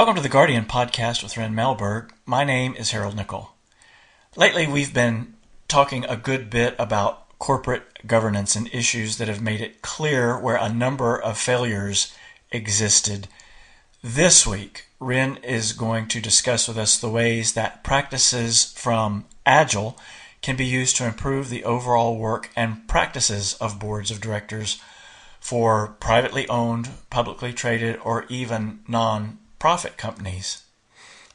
Welcome to the Guardian podcast with Ryn Melberg. My name is Harold Nickel. Lately, we've been talking a good bit about corporate governance and issues that have made it clear where a number of failures existed. This week, Ren is going to discuss with us the ways that practices from Agile can be used to improve the overall work and practices of boards of directors for privately owned, publicly traded, or even non profit companies.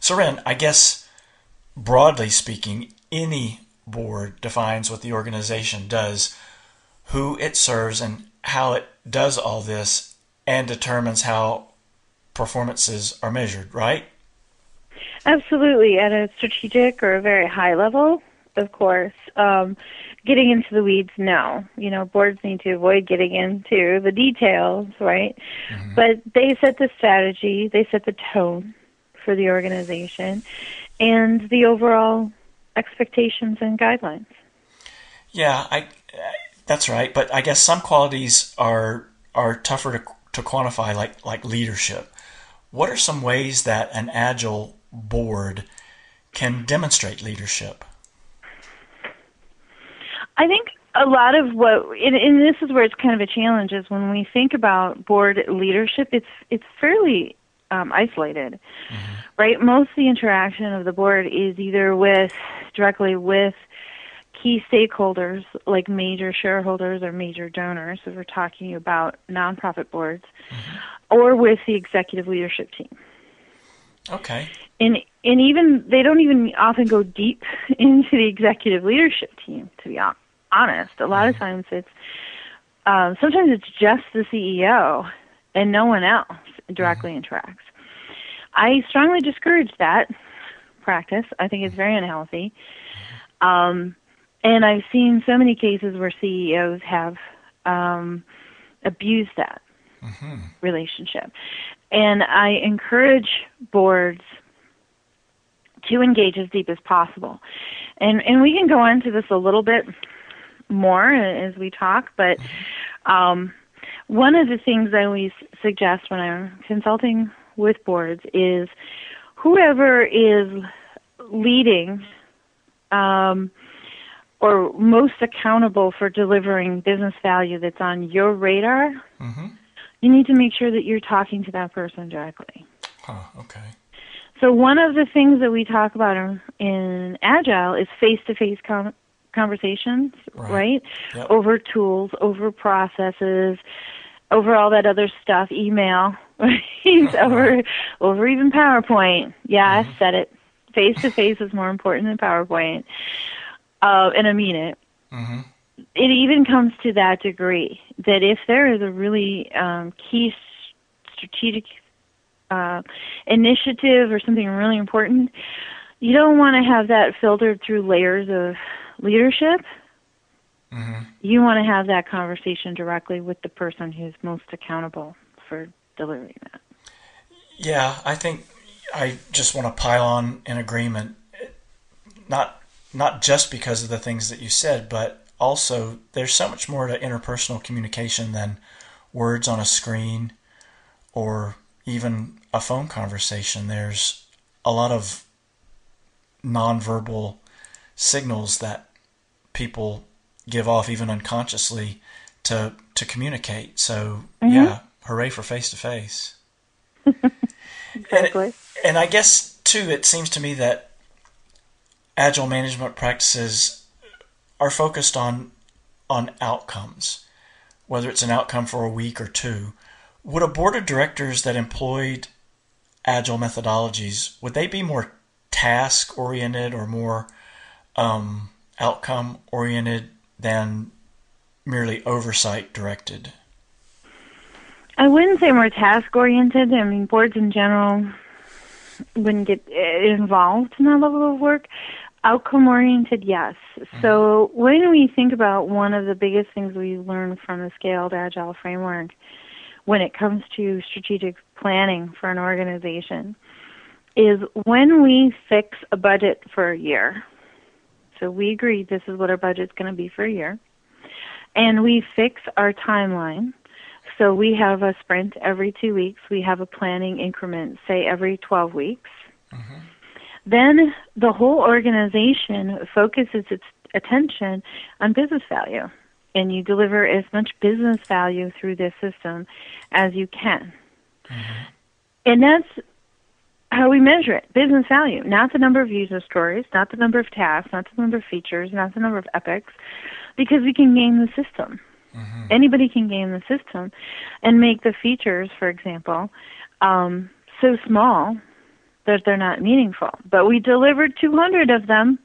So, Ryn, I guess broadly speaking, any board defines what the organization does, who it serves, and how it does all this, and determines how performances are measured, right? Absolutely. At a strategic or a very high level, of course. Um, getting into the weeds, no. You know, boards need to avoid getting into the details, right? Mm-hmm. But they set the strategy, they set the tone for the organization, and the overall expectations and guidelines. Yeah, I, that's right. But I guess some qualities are are tougher to to quantify, like like leadership. What are some ways that an agile board can demonstrate leadership? I think a lot of what, and, and this is where it's kind of a challenge, is when we think about board leadership, it's it's fairly um, isolated, mm-hmm. right? Most of the interaction of the board is either with directly with key stakeholders like major shareholders or major donors, if we're talking about nonprofit boards, mm-hmm. or with the executive leadership team. Okay. And and even they don't even often go deep into the executive leadership team, to be honest honest. A lot of mm-hmm. times it's um, sometimes it's just the CEO and no one else directly mm-hmm. interacts. I strongly discourage that practice. I think it's very unhealthy. Um, and I've seen so many cases where CEOs have um, abused that mm-hmm. relationship. And I encourage boards to engage as deep as possible. And and we can go into this a little bit more as we talk, but um, one of the things I always suggest when I'm consulting with boards is whoever is leading um, or most accountable for delivering business value that's on your radar, mm-hmm. you need to make sure that you're talking to that person directly. Okay. So one of the things that we talk about in, in Agile is face-to-face com- conversations, right? right? Yep. Over tools, over processes, over all that other stuff, email, right? over over even PowerPoint. Yeah, mm-hmm. I said it. Face to face is more important than PowerPoint, uh, and I mean it. Mm-hmm. It even comes to that degree that if there is a really um, key strategic uh, initiative or something really important, you don't want to have that filtered through layers of leadership, mm-hmm. you want to have that conversation directly with the person who's most accountable for delivering that. Yeah, I think I just want to pile on in agreement, not not just because of the things that you said, but also there's so much more to interpersonal communication than words on a screen or even a phone conversation. There's a lot of nonverbal signals that people give off even unconsciously to to communicate. So mm-hmm. yeah, hooray for face to face. Exactly. And, and I guess too, it seems to me that agile management practices are focused on on outcomes, whether it's an outcome for a week or two. Would a board of directors that employed agile methodologies would they be more task oriented or more um, outcome oriented than merely oversight directed? I wouldn't say more task oriented. I mean, boards in general wouldn't get involved in that level of work. Outcome oriented, yes. Mm-hmm. So when we think about one of the biggest things we learn from the scaled agile framework when it comes to strategic planning for an organization is when we fix a budget for a year, so we agree this is what our budget's going to be for a year. And we fix our timeline So we have a sprint every two weeks. We have a planning increment, say every 12 weeks. Mm-hmm. Then the whole organization focuses its attention on business value, and you deliver as much business value through this system as you can. Mm-hmm. And that's how we measure it business value, not the number of user stories, not the number of tasks, not the number of features, not the number of epics, because we can game the system. Mm-hmm. Anybody can game the system and make the features, for example, um, so small that they're not meaningful. But we delivered 200 of them.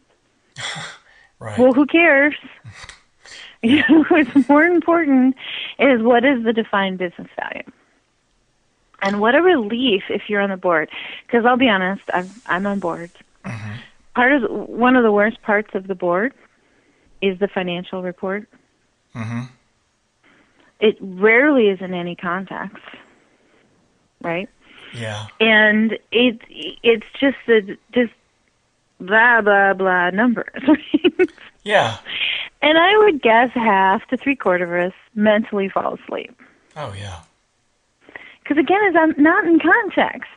right. Well, who cares? you know, what's more important is what is the defined business value. And what a relief if you're on the board, because I'll be honest, I'm I'm on board. Mm-hmm. Part of one of the worst parts of the board is the financial report. Mm-hmm. It rarely is in any context, right? Yeah. And it it's just the just blah blah blah numbers. yeah. And I would guess half to three quarters of us mentally fall asleep. Oh yeah. Because again, it's not in context.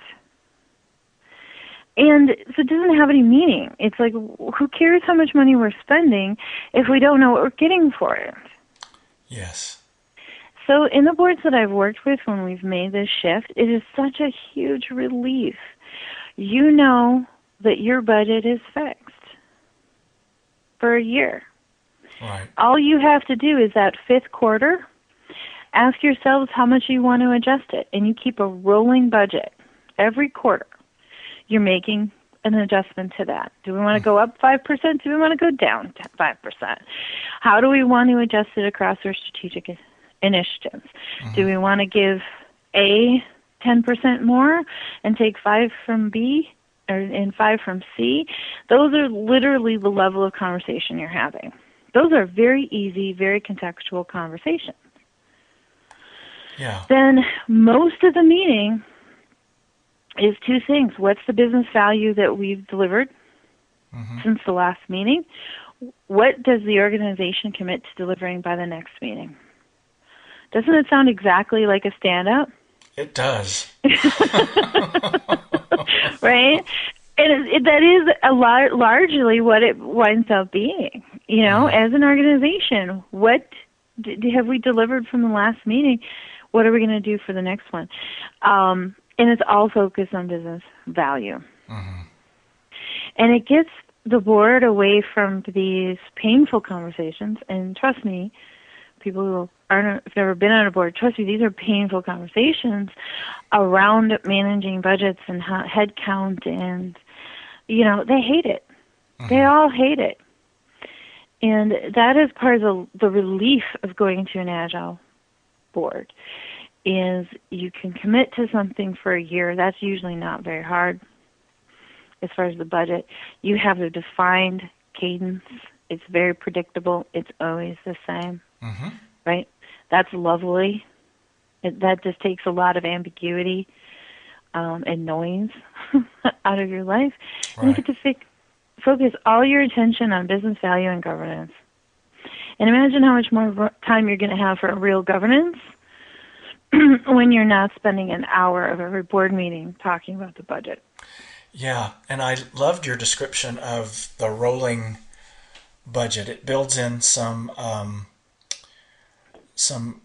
And so it doesn't have any meaning. It's like, who cares how much money we're spending if we don't know what we're getting for it? Yes. So, in the boards that I've worked with when we've made this shift, it is such a huge relief. You know that your budget is fixed for a year. Right. All you have to do is that fifth quarter, ask yourselves how much you want to adjust it, and you keep a rolling budget every quarter. You're making an adjustment to that. Do we want to go up 5%? Do we want to go down 5%? How do we want to adjust it across our strategic initiatives. Mm-hmm. Do we want to give A 10% more and take 5 from B or and 5 from C? Those are literally the level of conversation you're having. Those are very easy, very contextual conversations. Yeah. Then most of the meeting is two things. What's the business value that we've delivered mm-hmm. since the last meeting? What does the organization commit to delivering by the next meeting? Doesn't it sound exactly like a stand up? It does. right? And it, it, that is a lar- largely what it winds up being. You know, mm-hmm. as an organization, what d- have we delivered from the last meeting? What are we going to do for the next one? Um, and it's all focused on business value. Mm-hmm. And it gets the board away from these painful conversations. And trust me, people who aren't have never been on a board, trust me, these are painful conversations around managing budgets and head count, and you know they hate it. Mm-hmm. They all hate it, and that is part of the the relief of going to an agile board. Is you can commit to something for a year. That's usually not very hard. As far as the budget, you have a defined cadence. It's very predictable. It's always the same. Mm-hmm. Right? That's lovely. It, that just takes a lot of ambiguity um, and noise out of your life. Right. And you get to fi- focus all your attention on business value and governance. And imagine how much more time you're going to have for real governance when you're not spending an hour of every board meeting talking about the budget. Yeah, and I loved your description of the rolling budget. It builds in some um, some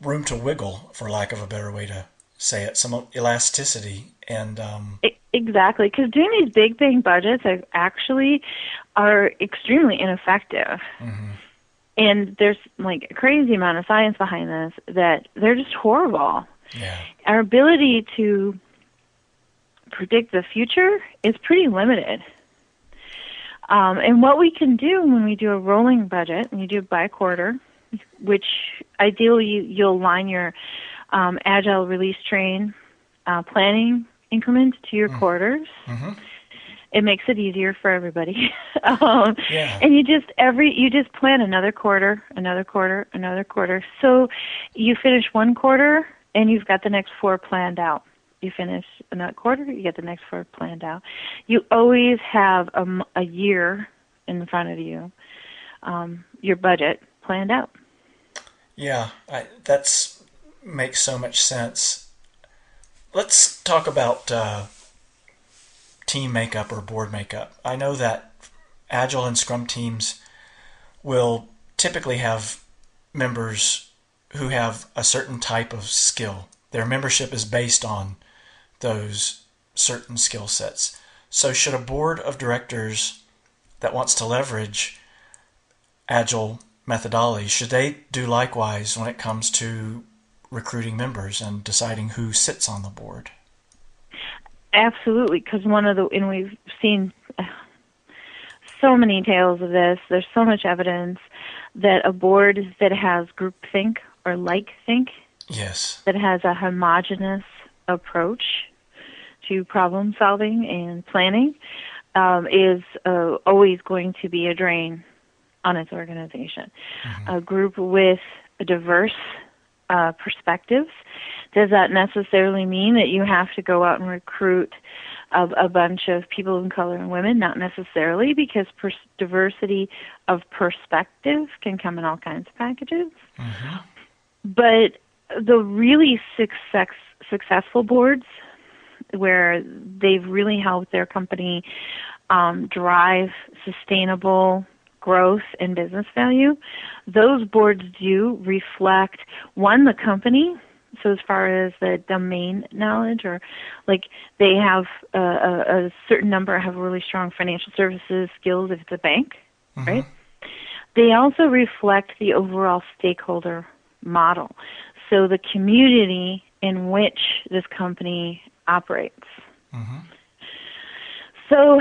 room to wiggle, for lack of a better way to say it, some elasticity, and um, exactly because doing these big bang budgets are actually are extremely ineffective. Mm-hmm. And there's like a crazy amount of science behind this that they're just horrible. Yeah. Our ability to predict the future is pretty limited. Um, and what we can do when we do a rolling budget, and you do it by quarter, which ideally you'll line your um, agile release train uh, planning increment to your mm. quarters. Mm-hmm. It makes it easier for everybody. um, yeah. And you just every you just plan another quarter, another quarter, another quarter. So you finish one quarter and you've got the next four planned out. You finish another quarter, you get the next four planned out. You always have a, a year in front of you, um, your budget planned out. Yeah, I, that's makes so much sense. Let's talk about uh, team makeup or board makeup. I know that Agile and Scrum teams will typically have members who have a certain type of skill. Their membership is based on those certain skill sets. So, should a board of directors that wants to leverage Agile methodology, should they do likewise when it comes to recruiting members and deciding who sits on the board? Absolutely, because one of the and we've seen so many tales of this. There's so much evidence that a board that has groupthink or like think, yes, that has a homogenous approach to problem solving and planning, um, is uh, always going to be a drain on its organization. Mm-hmm. A group with a diverse uh, perspectives. Does that necessarily mean that you have to go out and recruit a, a bunch of people of color and women? Not necessarily, because pers- diversity of perspective can come in all kinds of packages. Mm-hmm. But the really success, successful boards where they've really helped their company um, drive sustainable growth and business value, those boards do reflect one the company. So as far as the domain knowledge, or like they have a, a, a certain number have really strong financial services skills if it's a bank, mm-hmm. right? They also reflect the overall stakeholder model. So the community in which this company operates. Mm-hmm. So,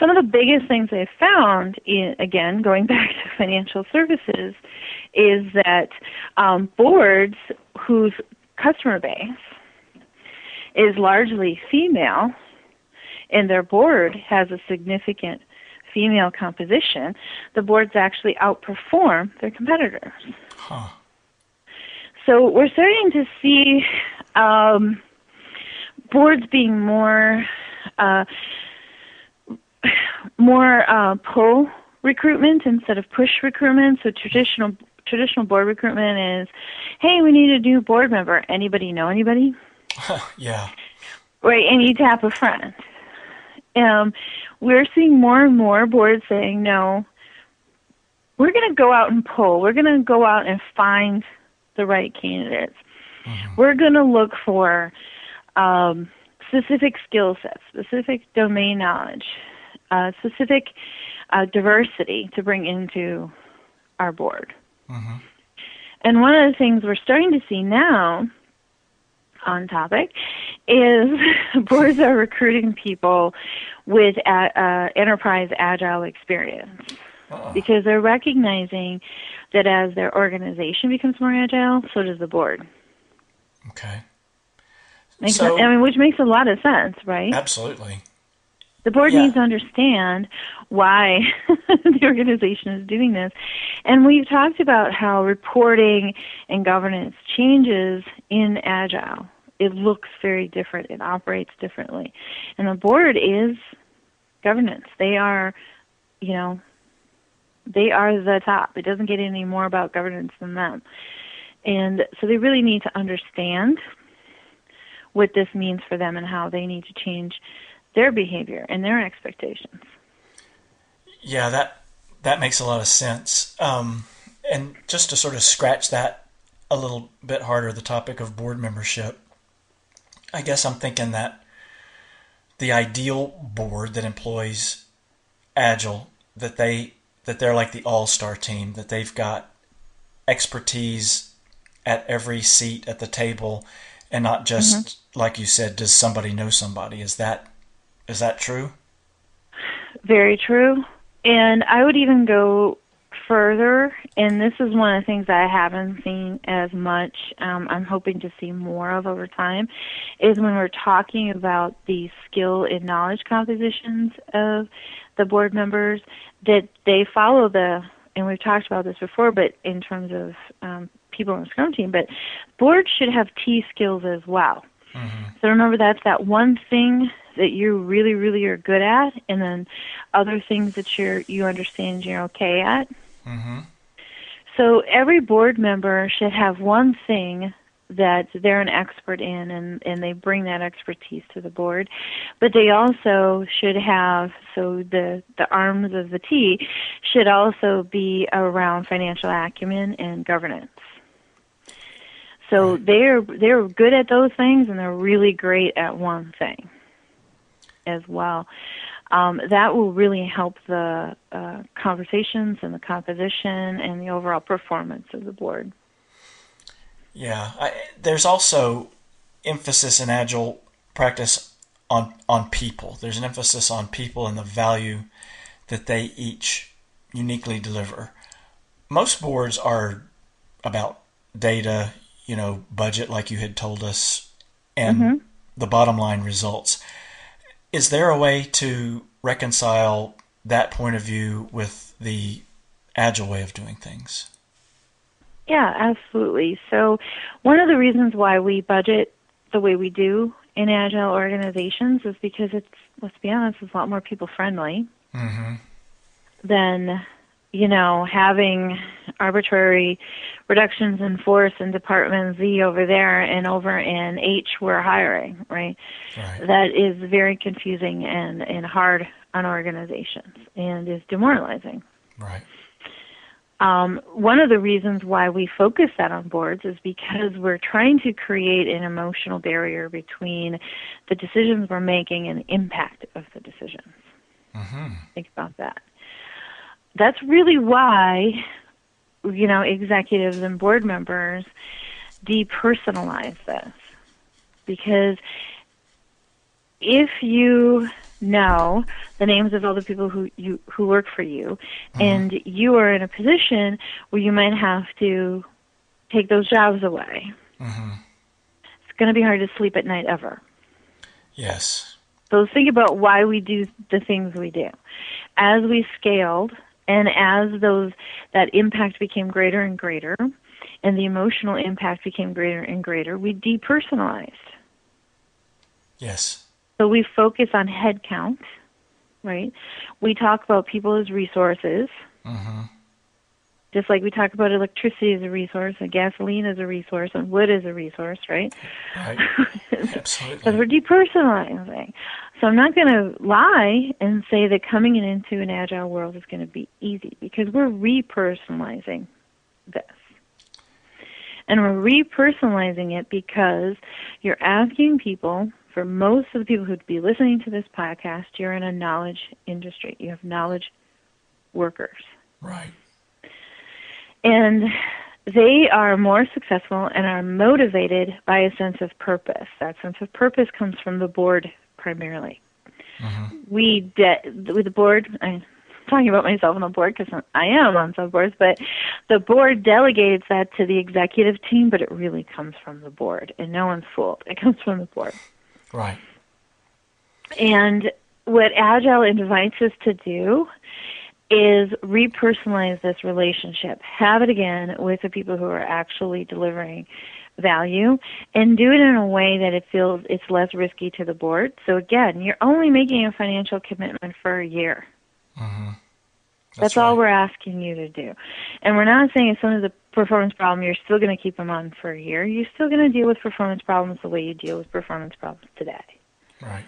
some of the biggest things they've found, in, again, going back to financial services, is that um, boards whose customer base is largely female and their board has a significant female composition, the boards actually outperform their competitors. Huh. So we're starting to see um, boards being more uh, more uh, pull recruitment instead of push recruitment. So traditional traditional board recruitment is, hey, we need a new board member. Anybody know anybody? yeah. Right, and you tap a friend. Um, we're seeing more and more boards saying, no, we're going to go out and pull. We're going to go out and find the right candidates. Mm-hmm. We're going to look for um, specific skill sets, specific domain knowledge, uh, specific uh, diversity to bring into our board. Mm-hmm. And one of the things we're starting to see now on topic is boards are recruiting people with a, uh, enterprise agile experience uh because they're recognizing that as their organization becomes more agile, so does the board. Okay. Makes so, I mean, which makes a lot of sense, right? Absolutely. The board yeah. needs to understand why the organization is doing this. And we've talked about how reporting and governance changes in Agile. It looks very different, it operates differently. And the board is governance. They are, you know, they are the top. It doesn't get any more about governance than them. And so they really need to understand what this means for them and how they need to change their behavior and their expectations. Yeah, that that makes a lot of sense. Um, and just to sort of scratch that a little bit harder, the topic of board membership, I guess I'm thinking that the ideal board that employs Agile, that they that they're like the all-star team, that they've got expertise at every seat at the table, and not just mm-hmm. like you said, does somebody know somebody? Is that is that true? Very true. And I would even go further, and this is one of the things that I haven't seen as much, um, I'm hoping to see more of over time, is when we're talking about the skill and knowledge compositions of the board members, that they follow the, and we've talked about this before, but in terms of um, people on the Scrum team, but boards should have T skills as well. Mm-hmm. So remember, that's that one thing that you really, really are good at, and then other things that you're you understand you're okay at. Mm-hmm. So every board member should have one thing that they're an expert in and, and they bring that expertise to the board. But they also should have so the the arms of the T should also be around financial acumen and governance. So they're they're good at those things and they're really great at one thing as well. Um, that will really help the uh, conversations and the composition and the overall performance of the board. Yeah, I, there's also emphasis in agile practice on on people. There's an emphasis on people and the value that they each uniquely deliver. Most boards are about data, you know, budget, like you had told us, and mm-hmm. the bottom line results. Is there a way to reconcile that point of view with the agile way of doing things? Yeah, absolutely. So, one of the reasons why we budget the way we do in agile organizations is because it's, let's be honest, it's a lot more people friendly mm-hmm. than you know, having arbitrary reductions in force in Department Z over there and over in H we're hiring, right? right. That is very confusing and, and hard on organizations and is demoralizing. Right. Um, one of the reasons why we focus that on boards is because we're trying to create an emotional barrier between the decisions we're making and the impact of the decisions. Mm-hmm. Think about that that's really why you know executives and board members depersonalize this because if you know the names of all the people who you who work for you mm-hmm. and you are in a position where you might have to take those jobs away mm-hmm. it's going to be hard to sleep at night ever yes so think about why we do the things we do as we scaled and as those that impact became greater and greater, and the emotional impact became greater and greater, we depersonalized. Yes. So we focus on head count, right? We talk about people as resources. Mm-hmm. Just like we talk about electricity as a resource, and gasoline as a resource, and wood as a resource, right? Right. Absolutely. Because we're depersonalizing. So I'm not going to lie and say that coming into an agile world is going to be easy because we're repersonalizing this. And we're repersonalizing it because you're asking people, for most of the people who'd be listening to this podcast, you're in a knowledge industry. You have knowledge workers. Right. And they are more successful and are motivated by a sense of purpose. That sense of purpose comes from the board primarily. Mm-hmm. We de- with the board. I'm talking about myself on the board because I am on some boards, but the board delegates that to the executive team, but it really comes from the board, and no one's fooled. It comes from the board. Right. And what Agile invites us to do is repersonalize this relationship, have it again with the people who are actually delivering value and do it in a way that it feels it's less risky to the board. So again, you're only making a financial commitment for a year. Mm-hmm. That's, That's right. all we're asking you to do. And we're not saying as soon as a performance problem, you're still going to keep them on for a year. You're still going to deal with performance problems the way you deal with performance problems today. Right.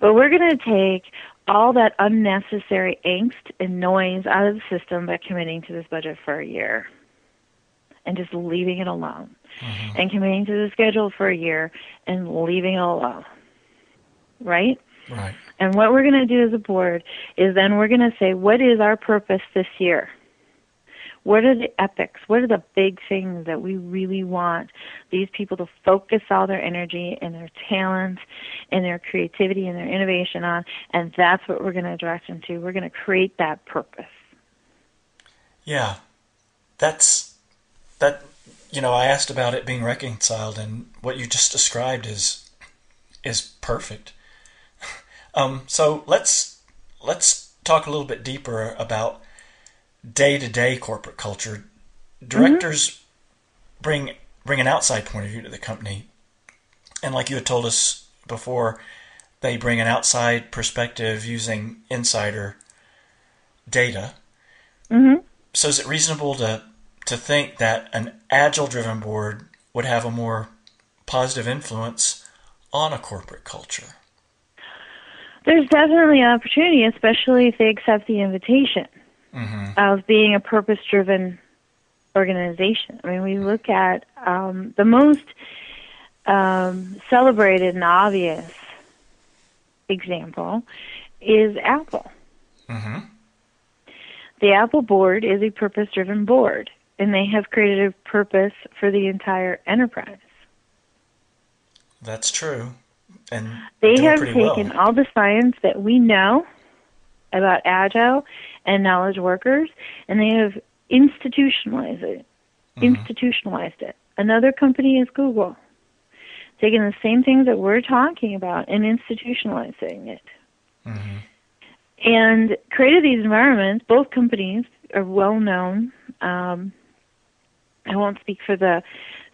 But we're going to take all that unnecessary angst and noise out of the system by committing to this budget for a year and just leaving it alone mm-hmm. and committing to the schedule for a year and leaving it alone. Right? Right. And what we're going to do as a board is then we're going to say, what is our purpose this year? What are the epics? What are the big things that we really want these people to focus all their energy and their talent and their creativity and their innovation on? And that's what we're going to direct them to. We're going to create that purpose. Yeah, that's that. You know, I asked about it being reconciled, and what you just described is is perfect. um, so let's let's talk a little bit deeper about day to day corporate culture, directors mm-hmm. bring bring an outside point of view to the company, and like you had told us before, they bring an outside perspective using insider data. Mm-hmm. So is it reasonable to to think that an agile driven board would have a more positive influence on a corporate culture? There's definitely an opportunity, especially if they accept the invitation Mm-hmm. of being a purpose driven organization. I mean, we look at um, the most um, celebrated and obvious example is Apple. Mm-hmm. The Apple board is a purpose driven board, and they have created a purpose for the entire enterprise. That's true. And They have taken well. all the science that we know about agile and knowledge workers, and they have institutionalized it. Mhm. Institutionalized it. Another company is Google, taking the same things that we're talking about and institutionalizing it. Mhm. and created these environments. Both companies are well known. Um, I won't speak for the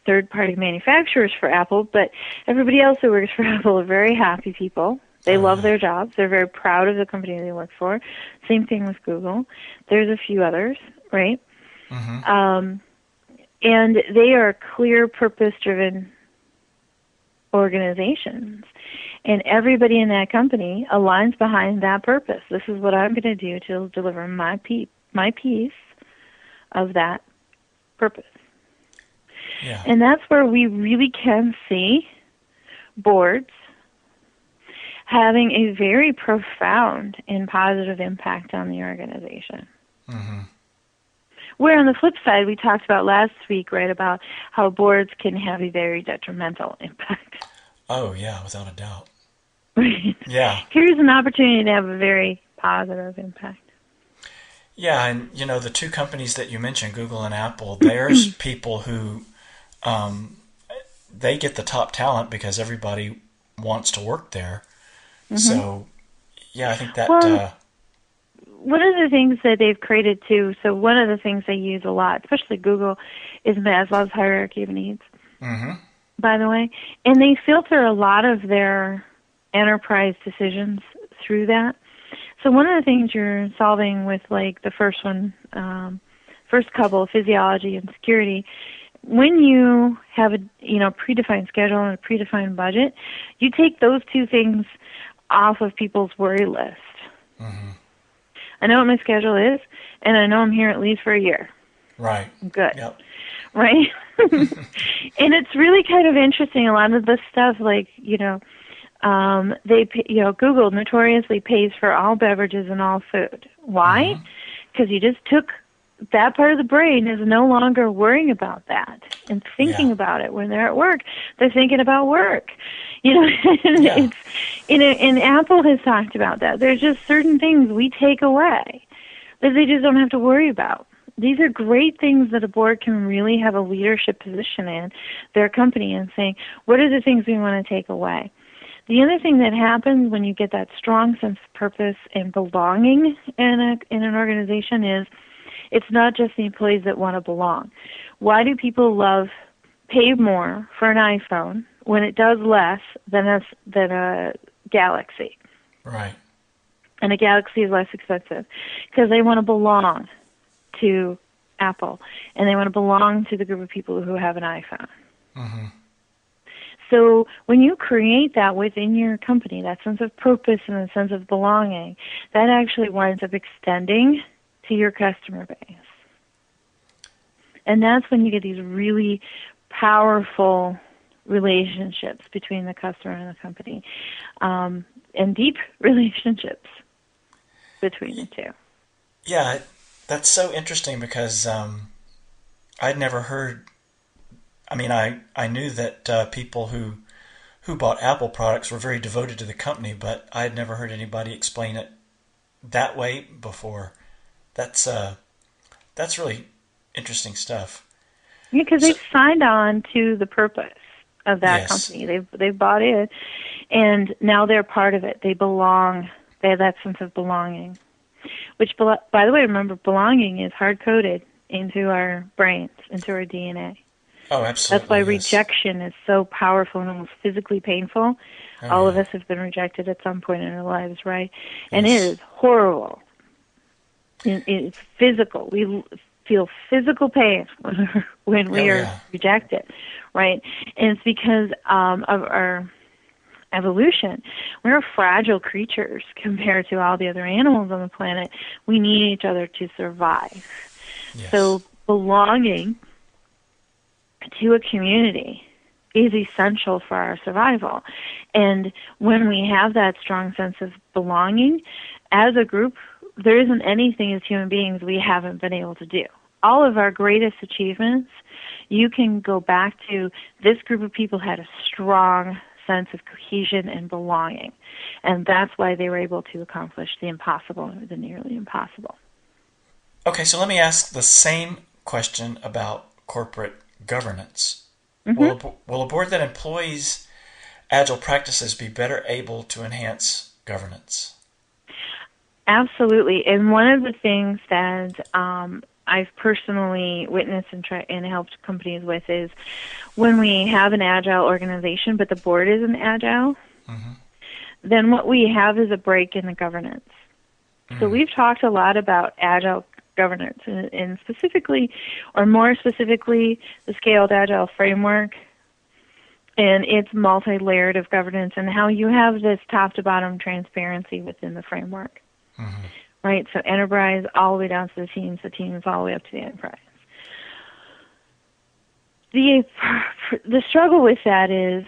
third party manufacturers for Apple, but everybody else who works for Apple are very happy people. They love their jobs. They're very proud of the company they work for. Same thing with Google. There's a few others, right? Mhm. Um, and they are clear, purpose driven organizations. And everybody in that company aligns behind that purpose. This is what I'm going to do to deliver my pe- my piece of that purpose. Yeah. And that's where we really can see boards having a very profound and positive impact on the organization. Mhm. Where on the flip side, we talked about last week, right, about how boards can have a very detrimental impact. Oh yeah, without a doubt. Yeah. Here's an opportunity to have a very positive impact. Yeah, and you know the two companies that you mentioned, Google and Apple. There's people who, um, they get the top talent because everybody wants to work there. So, yeah, I think that. Well, uh, One of the things that they've created too, so one of the things they use a lot, especially Google, is Maslow's hierarchy of needs. mhm. by the way, and they filter a lot of their enterprise decisions through that. So one of the things you're solving with like the first one, um, first couple, physiology and security, when you have a you know predefined schedule and a predefined budget, you take those two things off of people's worry list. Mhm. I know what my schedule is, and I know I'm here at least for a year. Right. Good Yep. right? and it's really kind of interesting. A lot of the stuff, like you know, um, they pay, you know Google notoriously pays for all beverages and all food. Why? Because you just took that part of the brain is no longer worrying about that and thinking Yeah. about it when they're at work. They're thinking about work. You know, and Yeah. it's and, and Apple has talked about that. There's just certain things we take away that they just don't have to worry about. These are great things that a board can really have a leadership position in their company and saying, what are the things we want to take away? The other thing that happens when you get that strong sense of purpose and belonging in a in an organization is it's not just the employees that want to belong. Why do people love pay more for an iPhone when it does less than a than a Galaxy? Right. and a Galaxy is less expensive because they want to belong to Apple and they want to belong to the group of people who have an iPhone. Mm-hmm. So when you create that within your company, that sense of purpose and a sense of belonging, that actually winds up extending to your customer base. And that's when you get these really powerful relationships between the customer and the company, um, and deep relationships between the two. Yeah, that's so interesting because um, I'd never heard. I mean, I I knew that uh, people who who bought Apple products were very devoted to the company, but I had never heard anybody explain it that way before. That's uh, that's really interesting stuff. Yeah, because they've signed on to the purpose of that Yes. company. They've they've bought it, and now they're part of it. They belong. They have that sense of belonging. Which, by the way, remember, belonging is hard coded into our brains, into our DNA. Oh, absolutely. That's why yes. rejection is so powerful and almost physically painful. Oh, All of us have been rejected at some point in our lives, right? And it is horrible. It- It's physical. We feel physical pain when we Oh, are yeah. rejected, right? And it's because um, of our evolution. We're fragile creatures compared to all the other animals on the planet. We need each other to survive. Yes. So belonging to a community is essential for our survival. And when we have that strong sense of belonging, as a group, there isn't anything as human beings we haven't been able to do. All of our greatest achievements, you can go back to this group of people had a strong sense of cohesion and belonging. And that's why they were able to accomplish the impossible or the nearly impossible. Okay, so let me ask the same question about corporate governance. Mm-hmm. Will, will a board that employs agile practices be better able to enhance governance? Absolutely. And one of the things that um, I've personally witnessed and, try, and helped companies with is when we have an agile organization, but the board isn't agile, then what we have is a break in the governance. So we've talked a lot about agile governance, and, and specifically, or more specifically, the scaled agile framework and its multi-layered of governance, and how you have this top-to-bottom transparency within the framework Mm-hmm. right? So enterprise all the way down to the teams, the teams all the way up to the enterprise. The the struggle with that is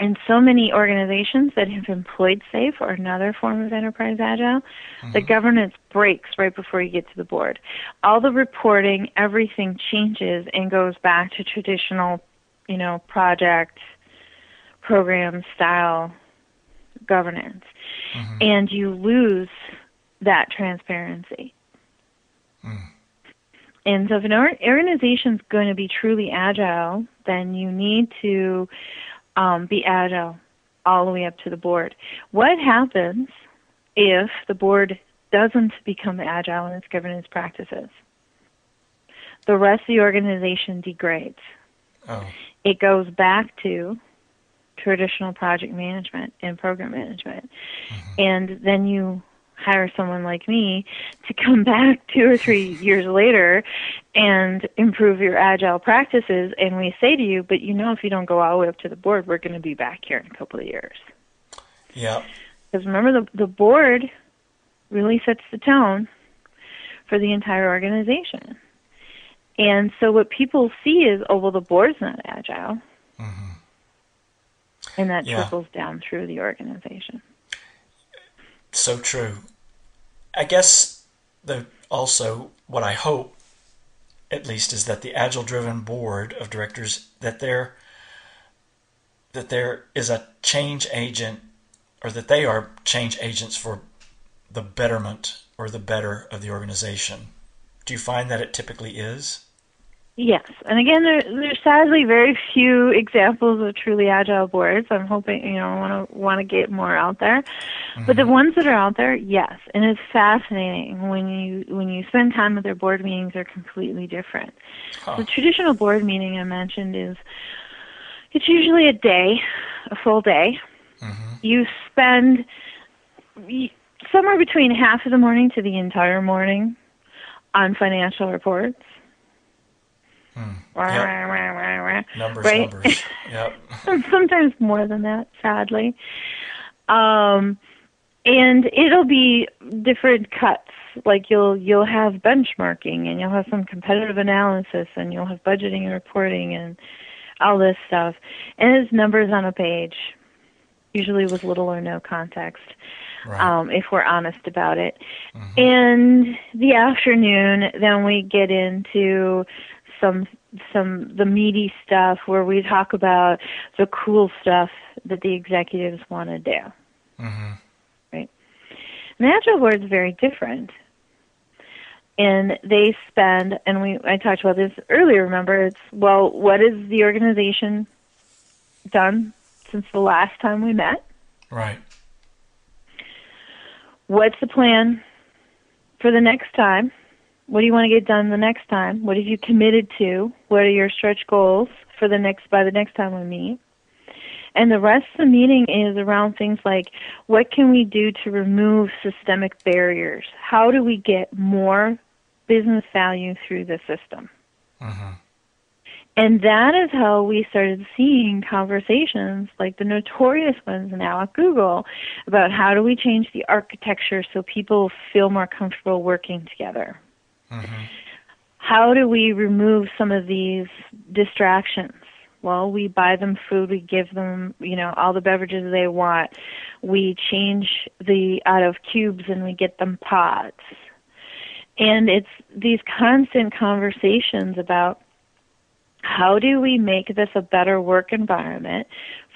in so many organizations that have employed SAFe or another form of enterprise agile, mm-hmm. the governance breaks right before you get to the board. All the reporting, everything changes and goes back to traditional, you know, project program style governance. And you lose that transparency. And so if an or- organization's going to be truly agile, then you need to um, be agile all the way up to the board. What happens if the board doesn't become agile in its governance practices? The rest of the organization degrades. Oh, It goes back to traditional project management and program management. Mm-hmm. And then you hire someone like me to come back two or three years later and improve your agile practices and we say to you, but you know if you don't go all the way up to the board, we're going to be back here in a couple of years. yeah. Because remember the the board really sets the tone for the entire organization. And so what people see is, oh well the board's not agile. Mm-hmm. And that Yeah. trickles down through the organization. So true. I guess the also what I hope at least is that the agile driven board of directors that there that there is a change agent or that they are change agents for the betterment or the better of the organization. Do you find that it typically is? Yes, and again, there, there's sadly very few examples of truly agile boards. I'm hoping, you know, I want to want to get more out there, but the mm-hmm. ones that are out there, yes, and it's fascinating when you when you spend time with their board meetings. They're completely different. Huh. The traditional board meeting I mentioned is it's usually a day, a full day. Mm-hmm. You spend somewhere between half of the morning to the entire morning on financial reports. Wah, Yep. wah, wah, wah, wah. Numbers, Right. numbers. Yep. Sometimes more than that, sadly. Um, and it'll be different cuts. Like you'll you'll have benchmarking, and you'll have some competitive analysis, and you'll have budgeting and reporting, and all this stuff. And it's numbers on a page, usually with little or no context Right. um, if we're honest about it. And the afternoon, then we get into some some the meaty stuff where we talk about the cool stuff that the executives want to do. Mhm. Right. And the agile board is very different. And they spend, and we I talked about this earlier. Remember, it's well, what has the organization done since the last time we met? Right. what's the plan for the next time? What do you want to get done the next time? What have you committed to? What are your stretch goals for the next by the next time we meet? And the rest of the meeting is around things like what can we do to remove systemic barriers? How do we get more business value through the system. Mm-hmm. And that is how we started seeing conversations like the notorious ones now at Google about how do we change the architecture so people feel more comfortable working together. Mm-hmm. How do we remove some of these distractions? Well, we buy them food, we give them, you know, all the beverages they want. We change the out of cubes and we get them pods. And it's these constant conversations about how do we make this a better work environment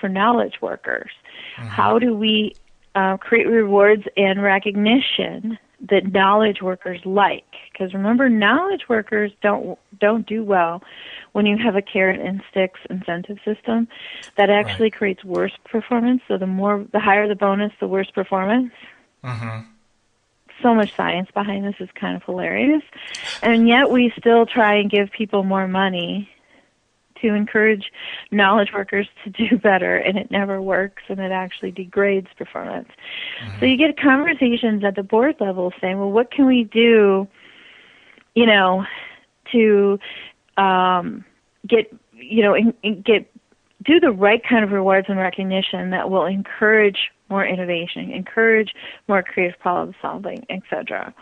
for knowledge workers? Mm-hmm. How do we uh, create rewards and recognition that knowledge workers like? Because remember, knowledge workers don't don't do well when you have a carrot and sticks incentive system. That actually right. creates worse performance. So the more, the higher the bonus, the worse performance. Mm-hmm so much science behind this is kind of hilarious. And yet we still try and give people more money to encourage knowledge workers to do better, and it never works, and it actually degrades performance. Mm-hmm. So you get conversations at the board level saying, well, what can we do, you know, to um, get, you know, in, in get do the right kind of rewards and recognition that will encourage more innovation, encourage more creative problem solving, etc.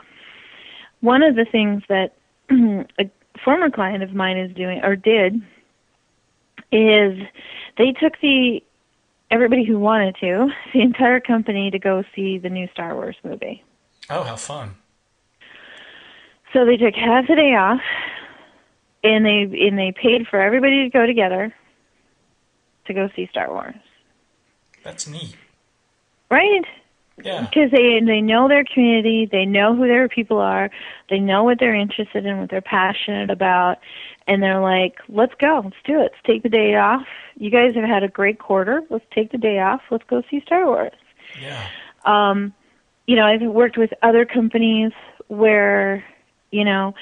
One of the things that a former client of mine is doing or did is they took the everybody who wanted to, the entire company to go see the new Star Wars movie. Oh, how fun. So they took half a day off and they and they paid for everybody to go together to go see Star Wars. That's neat. Right? Yeah. Because they they know their community, they know who their people are, they know what they're interested in, what they're passionate about, and they're like, "Let's go, let's do it. Let's take the day off. You guys have had a great quarter. Let's take the day off. Let's go see Star Wars." Yeah. Um, you know, I've worked with other companies where, you know,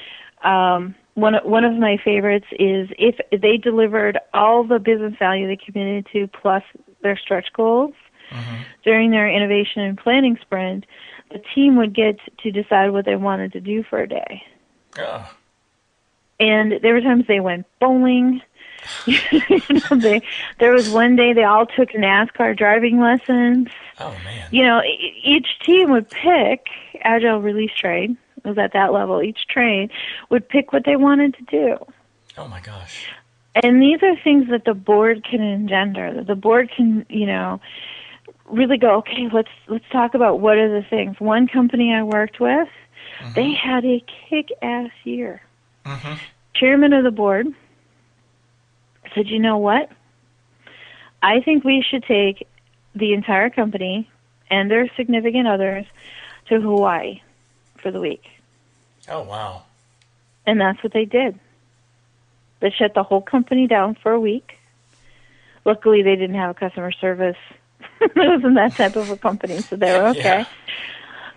um, one one of my favorites is if they delivered all the business value they committed to plus their stretch goals mm-hmm. during their innovation and planning sprint, the team would get to decide what they wanted to do for a day. Oh. And there were times they went bowling. you know, they, there was one day they all took NASCAR driving lessons. Oh man! You know, each team would pick agile release train was at that level. Each train would pick what they wanted to do. Oh my gosh! And these are things that the board can engender. That the board can, you know, really go. Okay, let's let's talk about what are the things. One company I worked with, mm-hmm. they had a kick-ass year. Mm-hmm. Chairman of the board said, "You know what? I think we should take the entire company and their significant others to Hawaii for the week." Oh wow! And that's what they did. They shut the whole company down for a week. Luckily, they didn't have a customer service. it wasn't that type of a company, so they were okay. Yeah.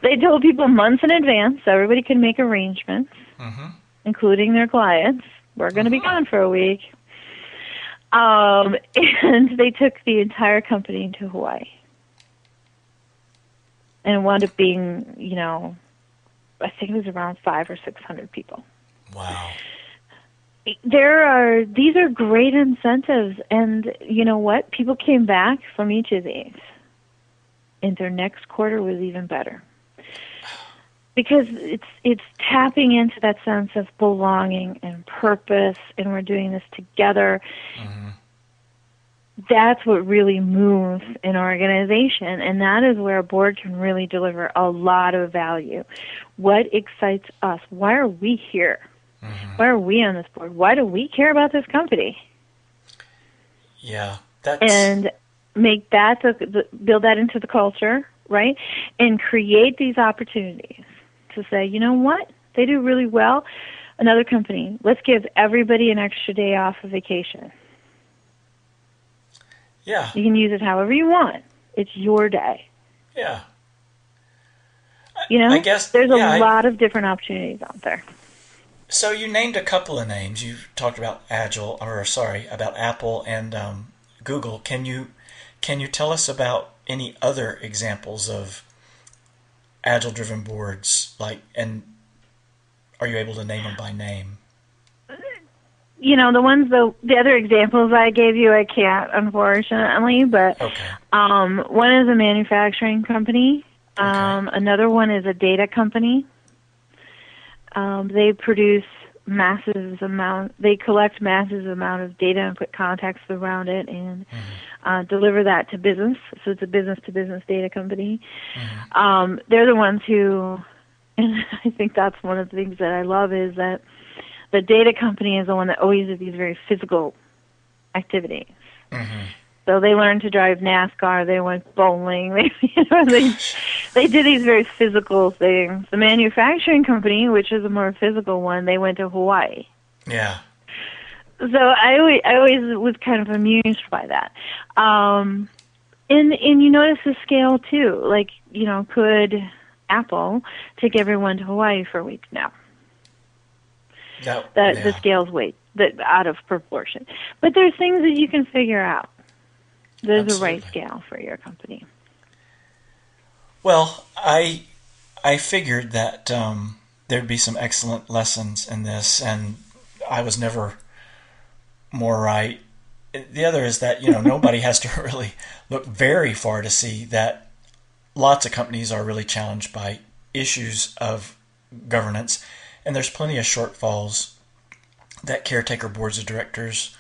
They told people months in advance so everybody could make arrangements, mm-hmm. including their clients. We're going to be gone for a week. Um, and they took the entire company to Hawaii. And it wound up being, you know, I think it was around five or six hundred people. Wow. There are these are great incentives, and you know what? People came back from each of these, and their next quarter was even better. Because it's it's tapping into that sense of belonging and purpose, and we're doing this together. Mm-hmm. That's what really moves an organization and that is where a board can really deliver a lot of value. What excites us? Why are we here mm-hmm. why are we on this board why do we care about this company yeah that's and make that the, the, build that into the culture right and create these opportunities to say you know what they do really well another company let's give everybody an extra day off of vacation yeah. You can use it however you want. It's your day. Yeah. You know, I guess there's a yeah, lot I, of different opportunities out there. So you named a couple of names. You talked about Agile, or sorry, about Apple and um, Google. Can you can you tell us about any other examples of Agile-driven boards, like and are you able to name them by name? You know, the ones the the other examples I gave you, I can't unfortunately, but Okay. um, one is a manufacturing company. Um, Another one is a data company. Um, they produce massive amount. They collect massive amount of data and put context around it and uh, deliver that to business. So it's a business to business data company. Um, they're the ones who, and I think that's one of the things that I love is that the data company is the one that always did these very physical activities. So they learned to drive NASCAR. They went bowling. They, you know, they they did these very physical things. The manufacturing company, which is a more physical one, they went to Hawaii. Yeah. So I always, I always was kind of amused by that. Um, and and you notice the scale too. Like you know, could Apple take everyone to Hawaii for a week? No, That, that yeah. the scale's way that out of proportion. But there's things that you can figure out. There's a right scale for your company. Well, I I figured that um, there'd be some excellent lessons in this, and I was never more right. The other is that you know nobody has to really look very far to see that lots of companies are really challenged by issues of governance, and there's plenty of shortfalls that caretaker boards of directors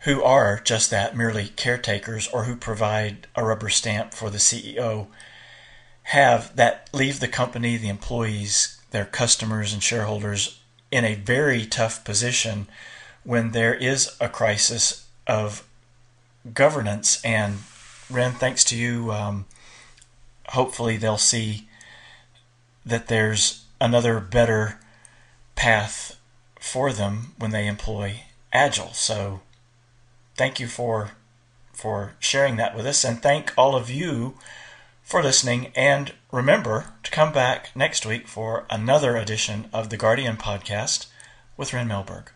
who are just that merely caretakers or who provide a rubber stamp for the CEO have that leave the company, the employees, their customers and shareholders in a very tough position when there is a crisis of governance. And Ryn, thanks to you, um, hopefully they'll see that there's another better path for them when they employ Agile. So thank you for for sharing that with us and thank all of you for listening. And remember to come back next week for another edition of the Guardian podcast with Ryn Melberg.